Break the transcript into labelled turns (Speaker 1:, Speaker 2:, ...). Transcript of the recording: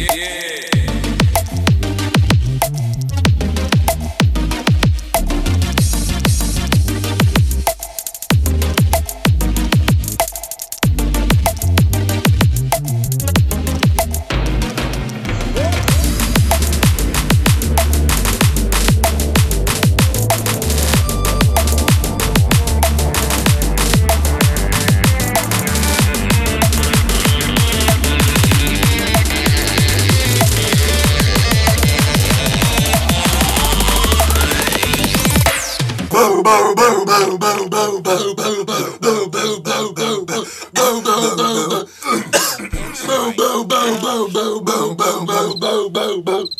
Speaker 1: yeah. bow bow bow bow bow